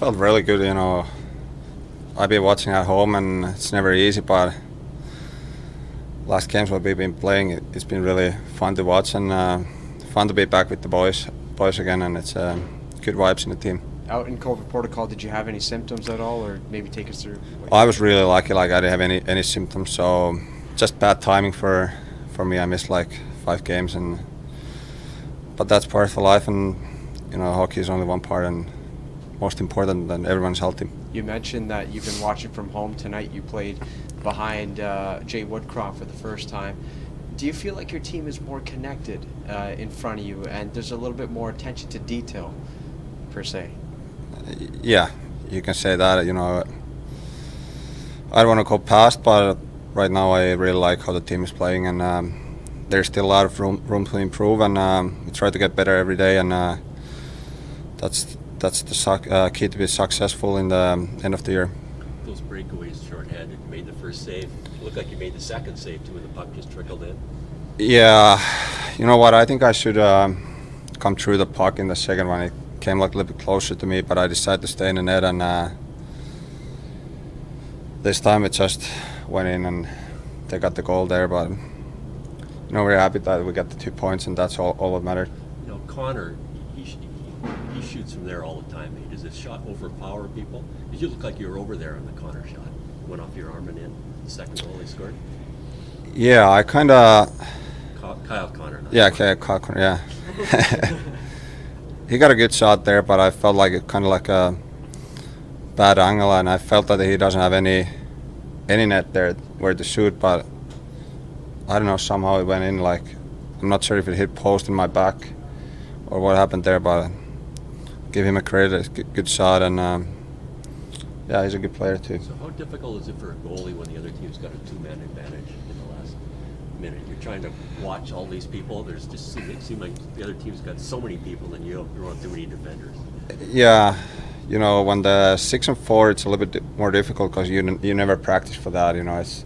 felt really good. You know, I've been watching at home, and it's never easy. But last games what we've been playing, it, has been really fun to watch and uh, fun to be back with the boys, boys again, and it's uh, good vibes in the team. Out in COVID protocol, did you have any symptoms at all, or maybe take us through? I was really lucky; like I didn't have any any symptoms, so just bad timing for for me. I missed like five games, and but that's part of life, and you know, hockey is only one part, and most important than everyone's healthy. You mentioned that you've been watching from home tonight. You played behind uh, Jay Woodcroft for the first time. Do you feel like your team is more connected uh, in front of you, and there's a little bit more attention to detail, per se? Yeah, you can say that. You know, I don't want to go past, but right now I really like how the team is playing, and um, there's still a lot of room room to improve, and um, we try to get better every day, and uh, that's that's the uh, key to be successful in the um, end of the year. Those breakaways shorthanded, you made the first save. It looked like you made the second save too, when the puck just trickled in. Yeah, you know what? I think I should um, come through the puck in the second one. It came like a little bit closer to me, but I decided to stay in the net, and uh, this time it just went in, and they got the goal there. But you know, we're happy that we got the two points, and that's all, all that mattered. You know, Connor he shoots from there all the time. Does his shot overpower people? Did you look like you were over there on the Connor shot? Went off your arm and in. The second goal he scored. Yeah, I kind of. Kyle Connor. Yeah, Kyle Connor. Yeah. he got a good shot there, but I felt like it kind of like a bad angle, and I felt that he doesn't have any any net there where to shoot. But I don't know. Somehow it went in. Like I'm not sure if it hit post in my back or what happened there, but give him a credit. A good shot, and um, yeah, he's a good player too. So, how difficult is it for a goalie when the other team's got a two-man advantage in the last minute? You're trying to watch all these people. There's just it seems like the other team's got so many people, and you don't have too many defenders. Yeah, you know, when the six and four, it's a little bit more difficult because you you never practice for that. You know, it's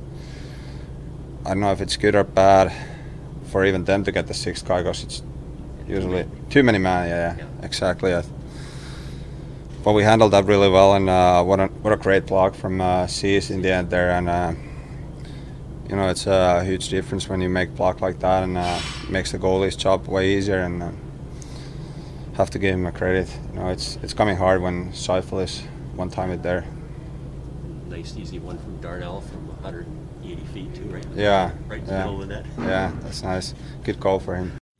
I don't know if it's good or bad for even them to get the sixth guy because it's usually too many men. Yeah, yeah. exactly but we handled that really well, and uh, what a what a great block from uh, in the end there, and uh, you know it's a huge difference when you make block like that, and uh, makes the goalie's job way easier, and uh, have to give him a credit. You know it's it's coming hard when Scheifele is one time it there. Nice easy one from Darnell from 180 feet too, right? Yeah, right in yeah. the middle of the net. Yeah, that's nice. Good goal for him.